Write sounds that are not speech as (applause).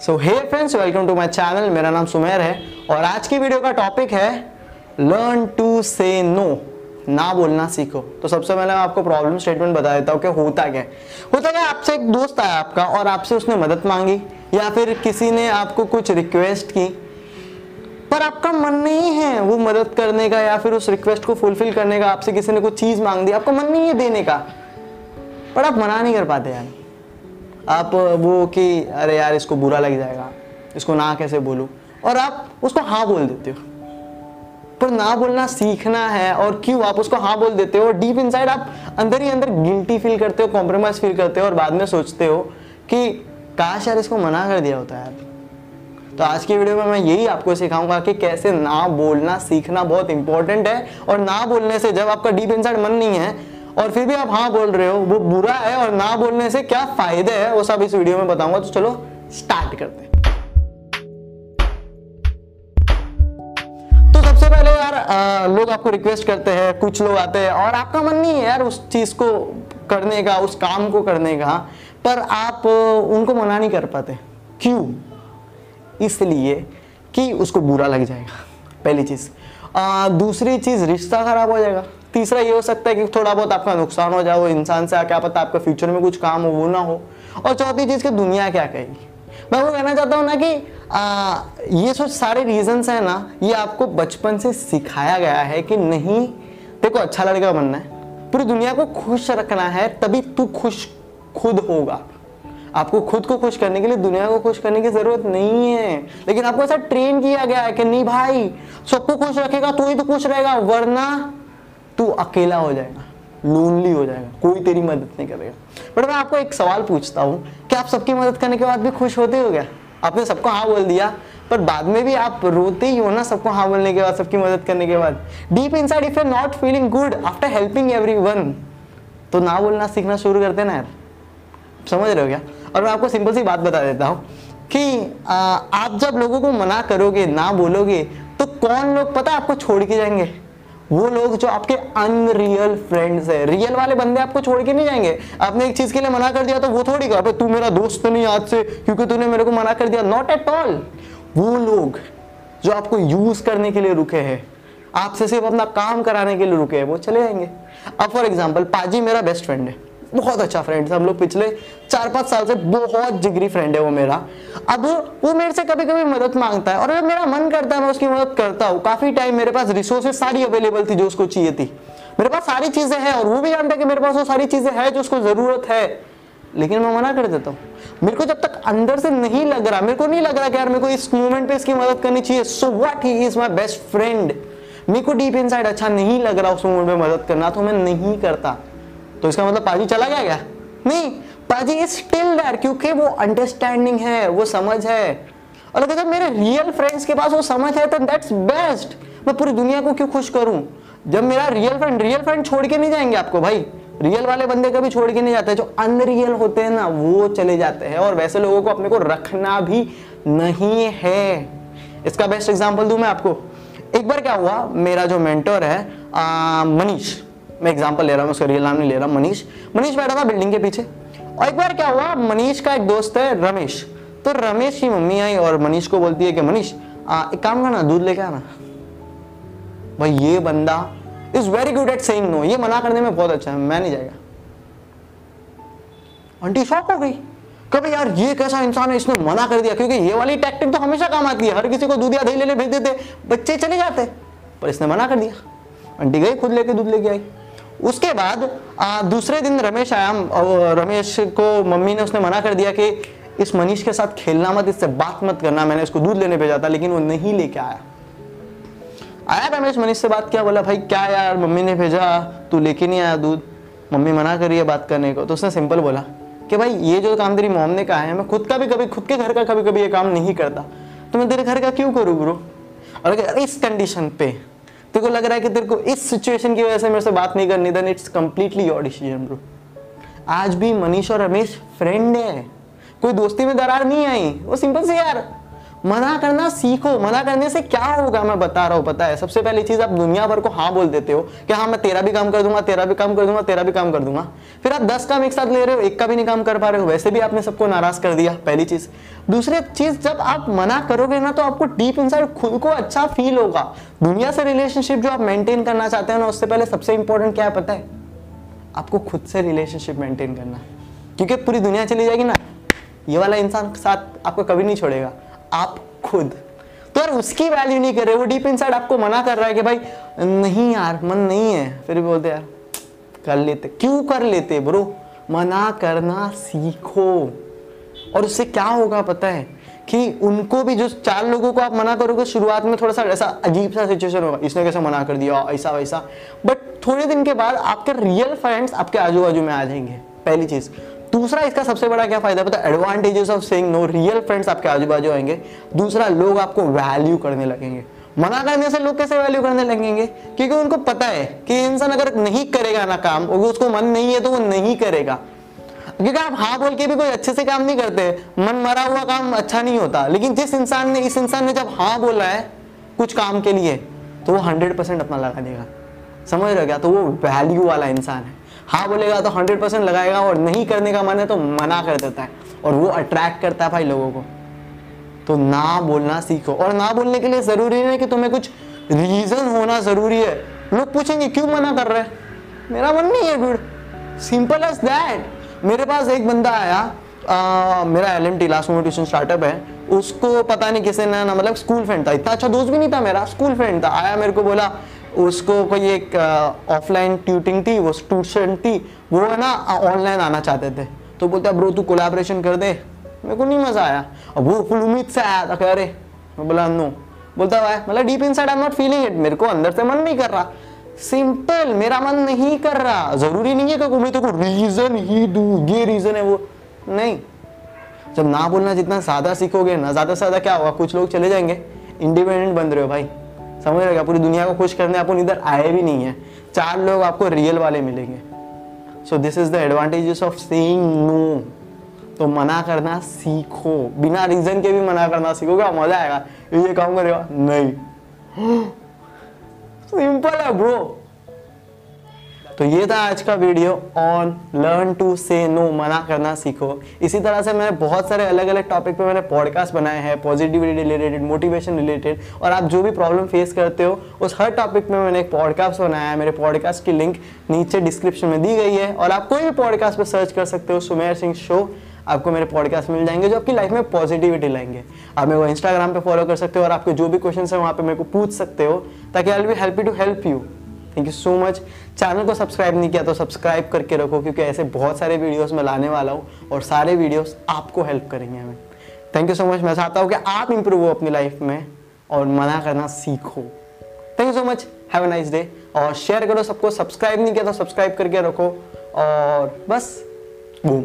So hey friends welcome to my channel मेरा नाम सुमेर है और आज की वीडियो का टॉपिक है लर्न टू से नो ना बोलना सीखो। तो सबसे पहले मैं आपको प्रॉब्लम स्टेटमेंट बता देता हूँ कि होता क्या होता क्या आपसे एक दोस्त आया आपका और आपसे उसने मदद मांगी या फिर किसी ने आपको कुछ रिक्वेस्ट की। पर आपका मन नहीं है वो मदद करने का या फिर उस रिक्वेस्ट को फुलफिल करने का, आपसे किसी ने कुछ चीज़ मांग दी, आपका मन नहीं है देने का। पर आप मना नहीं कर पाते यार। आप वो कि, अरे यार, इसको बुरा लग जाएगा। इसको ना कैसे बोलूँ? और आप उसको हाँ बोल देते हो। पर ना बोलना सीखना है, और क्यों आप उसको हाँ बोल देते हो? डीप इनसाइड आप अंदर ही अंदर गिल्टी फील करते हो कॉम्प्रोमाइज फील करते हो, और बाद में सोचते हो कि, काश यार, इसको मना कर दिया होता यार। तो आज की वीडियो में मैं यही आपको सिखाऊँगा कि कैसे ना बोलना सीखना बहुत इंपॉर्टेंट है, और ना बोलने से जब आपका डीप इनसाइड मन नहीं है और फिर भी आप हाँ बोल रहे हो वो बुरा है और ना बोलने से क्या फ़ायदे है वो सब इस वीडियो में बताऊँगा। तो चलो स्टार्ट करते हैं। तो सबसे पहले यार आ, लोग आपको रिक्वेस्ट करते हैं कुछ लोग आते हैं और आपका मन नहीं है यार उस चीज़ को करने का उस काम को करने का पर आप उनको मना नहीं कर पाते। क्यों? इसलिए कि उसको बुरा लग जाएगा पहली चीज़। दूसरी चीज़ रिश्ता खराब हो जाएगा। तीसरा ये हो सकता है कि थोड़ा बहुत आपका नुकसान हो जाए वो इंसान से क्या पता आपका फ्यूचर में कुछ काम हो वो ना हो। और चौथी चीज़ की दुनिया क्या कहेगी? मैं वो कहना चाहता हूँ ना कि आ, ये जो सारे रीजंस है ना ये आपको बचपन से सिखाया गया है कि नहीं देखो अच्छा लड़का बनना है पूरी दुनिया को खुश रखना है तभी तू खुश खुद होगा। आपको खुद को खुश करने के लिए दुनिया को खुश करने की ज़रूरत नहीं है। लेकिन आपको ऐसा ट्रेन किया गया है कि नहीं भाई सबको खुश रखेगा तू ही तो खुश रहेगा वरना तू अकेला हो जाएगा लोनली हो जाएगा कोई तेरी मदद नहीं करेगा। बट मैं आपको एक सवाल पूछता हूँ कि आप सबकी मदद करने के बाद भी खुश होते हो क्या? आपने सबको हाँ बोल दिया पर बाद में भी आप रोते ही हो ना सबको हाँ बोलने के बाद सबकी मदद करने के बाद? Deep inside if you not feeling good after helping everyone तो ना बोलना सीखना शुरू करते ना यार। समझ रहे हो क्या? और मैं आपको सिंपल सी बात बता देता हूँ कि आ, आप जब लोगों को मना करोगे ना बोलोगे तो कौन लोग पता आपको छोड़ के जाएँगे? वो लोग जो आपके अनरियल फ्रेंड्स है रियल वाले बंदे आपको छोड़ के नहीं जाएँगे। आपने एक चीज़ के लिए मना कर दिया तो वो थोड़ी कहा तू मेरा दोस्त नहीं आज से, क्योंकि तूने मेरे को मना कर दिया। नॉट एट ऑल वो लोग जो आपको यूज़ करने के लिए रुके हैं, आपसे सिर्फ़ अपना काम कराने के लिए रुके हैं, वो चले जाएँगे। अब फॉर एग्ज़ाम्पल पाजी मेरा बेस्ट फ्रेंड है। बहुत अच्छा फ्रेंड हम लोग पिछले चार पाँच साल से बहुत जिगरी फ्रेंड है वो मेरा। अब वो मेरे से कभी कभी मदद माँगता है और जब मेरा मन करता है, मैं उसकी मदद करता हूँ। काफ़ी टाइम मेरे पास रिसोर्सेज सारी अवेलेबल थी जो उसको चाहिए थी। मेरे पास सारी चीज़ें हैं और वो भी जानता है कि मेरे पास वो सारी चीज़ें हैं जो उसको ज़रूरत है। लेकिन मैं मना कर देता हूँ। मेरे को जब तक अंदर से नहीं लग रहा, मेरे को नहीं लग रहा कि यार मेरे को इस मोमेंट पे इसकी मदद करनी चाहिए। So what he is my best friend मेरे को डीप इनसाइड अच्छा नहीं लग रहा उस मोमेंट में मदद करना तो मैं नहीं करता। तो इसका मतलब पाजी चला गया क्या? नहीं, पाजी इज़ स्टिल देयर क्योंकि वो अंडरस्टैंडिंग है, वो समझ है। और अगर जब मेरे रियल फ्रेंड्स के पास वो समझ है तो दैट्स बेस्ट मैं पूरी दुनिया को क्यों खुश करूँ? जब मेरा रियल फ्रेंड रियल फ्रेंड छोड़ के नहीं जाएँगे आपको भाई। रियल वाले बंदे कभी छोड़ के नहीं जाते, जो अनरियल होते हैं ना, वो चले जाते हैं। और वैसे लोगों को अपने को रखना भी नहीं है। इसका बेस्ट एग्ज़ाम्पल दू मैं आपको। एक बार क्या हुआ? मेरा जो मेंटर है मनीष। मैं एग्जांपल ले रहा हूँ उसका रियल नाम नहीं ले रहा, मनीष। मनीष बैठा था बिल्डिंग के पीछे। और एक बार क्या हुआ, मनीष का एक दोस्त है, रमेश। तो रमेश की मम्मी आई और मनीष को बोलती है कि, मनीष एक काम करना, दूध लेके आना। भाई, ये बंदा is very good at saying no ये मना करने में बहुत अच्छा है, मैं नहीं जाएगा। आंटी शॉक हो गई। कभी यार, ये कैसा इंसान है, इसने मना कर दिया। क्योंकि ये वाली टैक्टिक तो हमेशा काम आती है। हर किसी को दूध या दही लेने भेज देते। बच्चे चले जाते। पर इसने मना कर दिया। आंटी गई, खुद लेके दूध लेके आई। उसके बाद आ, दूसरे दिन रमेश आया रमेश को मम्मी ने उसने मना कर दिया कि इस मनीष के साथ खेलना मत इससे बात मत करना मैंने इसको दूध लेने भेजा था लेकिन वो नहीं लेके आया। आया रमेश मनीष से बात किया बोला भाई क्या यार मम्मी ने भेजा तू लेके नहीं आया दूध? मम्मी मना करी है बात करने को तो उसने सिंपल बोला कि भाई ये जो काम तेरी मोम ने कहा है मैं खुद का भी कभी खुद के घर का कभी कभी ये काम नहीं करता। तो मैं तेरे घर का क्यों करूँ ब्रो और अगर इस कंडीशन पे। तेरे को लग रहा है कि तेरे को इस सिचुएशन की वजह से मेरे से बात नहीं करनी then it's completely your decision bro आज भी मनीष और रमेश फ्रेंड है। कोई दोस्ती में दरार नहीं आई? वो सिंपल से यार। मना करना सीखो, मना करने से क्या होगा मैं बता रहा हूँ, पता है? सबसे पहली चीज़, आप दुनिया भर को हाँ बोल देते हो कि हाँ मैं तेरा भी काम कर दूँगा, तेरा भी काम कर दूँगा, तेरा भी काम कर दूँगा। फिर आप दस काम एक साथ ले रहे हो, एक का भी नहीं काम कर पा रहे हो, वैसे भी आपने सबको नाराज़ कर दिया, पहली चीज़। दूसरी चीज़, जब आप मना करोगे ना तो आपको डीप इनसाइड खुद को अच्छा फील होगा। दुनिया से रिलेशनशिप जो आप मेंटेन करना चाहते हो ना, उससे पहले सबसे इंपॉर्टेंट क्या है पता है? आपको खुद से रिलेशनशिप मेंटेन करना। क्योंकि पूरी दुनिया चली जाएगी ना, ये वाला इंसान साथ आपको कभी नहीं छोड़ेगा। आप खुद। तो यार उसकी वैल्यू नहीं कर रहे, वो डीप इनसाइड आपको मना कर रहा है कि भाई, नहीं यार, मन नहीं है। फिर भी बोलते, यार, कर लेते। क्यों कर लेते ब्रो मना करना सीखो। और उससे क्या होगा पता है? कि उनको भी जो चार लोगों को आप मना करोगे, शुरुआत में थोड़ा सा ऐसा अजीब सा सिचुएशन होगा, इसने कैसे मना कर दिया? ऐसा, वैसा। बट थोड़े दिन के बाद आपके रियल फ्रेंड्स आपके आजू बाजू में आ जाएँगे, पहली चीज़। दूसरा इसका सबसे बड़ा क्या फ़ायदा पता advantages of saying no real friends आपके आजू बाजू आएँगे। दूसरा, लोग आपको वैल्यू करने लगेंगे। मना करने से लोग कैसे वैल्यू करने लगेंगे? क्योंकि उनको पता है कि इंसान अगर नहीं करेगा ना काम उसको मन नहीं है तो वो नहीं करेगा। क्योंकि आप हाँ बोल के भी कोई अच्छे से काम नहीं करते। मन मरा हुआ काम अच्छा नहीं होता। लेकिन जिस इंसान ने, इस इंसान ने जब हाँ बोला है, कुछ काम के लिए तो वो हंड्रेड परसेंट अपना लगा देगा। समझ रहे क्या? तो वो वैल्यू वाला इंसान है। हाँ बोलेगा तो हंड्रेड परसेंट लगाएगा और नहीं करने का मन है तो मना कर देता है। और वो अट्रैक्ट करता है भाई लोगों को। तो ना बोलना सीखो। और ना बोलने के लिए ज़रूरी नहीं कि तुम्हें कुछ रीजन होना ज़रूरी है। लोग पूछेंगे क्यों मना कर रहे मेरा मन नहीं है डूड सिंपल एज दैट मेरे पास एक बंदा आया आ, मेरा L M T last motivation startup है। उसको पता नहीं किसी ने ना मतलब स्कूल फ्रेंड था। इतना अच्छा दोस्त भी नहीं था मेरा स्कूल फ्रेंड था। आया मेरे को बोला उसको कोई एक ऑफलाइन ट्यूटिंग थी, वो ट्यूशन थी, वो है ना ऑनलाइन आना चाहते थे। तो बोलते, ब्रो, तू कोलाब्रेशन कर दे। मेरे को नहीं मज़ा आया। अब वो फुल उम्मीद से आया था रहे मैं बोला, नो। बोलता भाई मतलब deep inside I not feeling it मेरे को अंदर से मन नहीं कर रहा। सिंपल मेरा मन नहीं कर रहा। ज़रूरी नहीं है कि मैं तो रीजन ही दू, ये रीजन है वो। नहीं। जब ना बोलना जितना ज़्यादा सीखोगे, ना ज़्यादा से ज़्यादा क्या होगा? कुछ लोग चले जाएँगे। इंडिपेंडेंट बन रहे हो भाई। समझ रहे पूरी दुनिया को खुश करने अपन इधर आए भी नहीं है। चार लोग आपको रियल वाले मिलेंगे। So this is the advantages of saying no तो मना करना सीखो। बिना रीजन के भी मना करना सीखो क्या मज़ा आएगा। ये काम करेगा, नहीं। (gasps) सिंपल है ब्रो तो ये था आज का video on learn to say no मना करना सीखो। इसी तरह से मैंने बहुत सारे अलग अलग टॉपिक पे मैंने पॉडकास्ट बनाए हैं पॉजिटिविटी रिलेटेड मोटिवेशन रिलेटेड और आप जो भी प्रॉब्लम फेस करते हो, उस हर टॉपिक में मैंने एक पॉडकास्ट बनाया है। मेरे पॉडकास्ट की लिंक नीचे डिस्क्रिप्शन में दी गई है, और आप कोई भी पॉडकास्ट पर सर्च कर सकते हो, सुमेर सिंह शो आपको मेरे पॉडकास्ट मिल जाएँगे, जो आपकी लाइफ में पॉजिटिविटी लाएँगे। आप मेरे को इंस्टाग्राम पे फॉलो कर सकते हो, और आपके जो भी क्वेश्चन है, वहाँ पे मेरे को पूछ सकते हो, ताकि I will help you to help you thank you so much channel को सब्सक्राइब नहीं किया तो सब्सक्राइब करके रखो, क्योंकि ऐसे बहुत सारे वीडियोस मैं लाने वाला हूँ और सारे वीडियोस आपको हेल्प करेंगे हमें। थैंक यू सो मच मैं चाहता हूँ कि आप इंप्रूव हो अपनी लाइफ में और मना करना सीखो। Thank you so much have a nice day और शेयर करो सबको. सब्सक्राइब नहीं किया तो सब्सक्राइब करके रखो। और बस बूम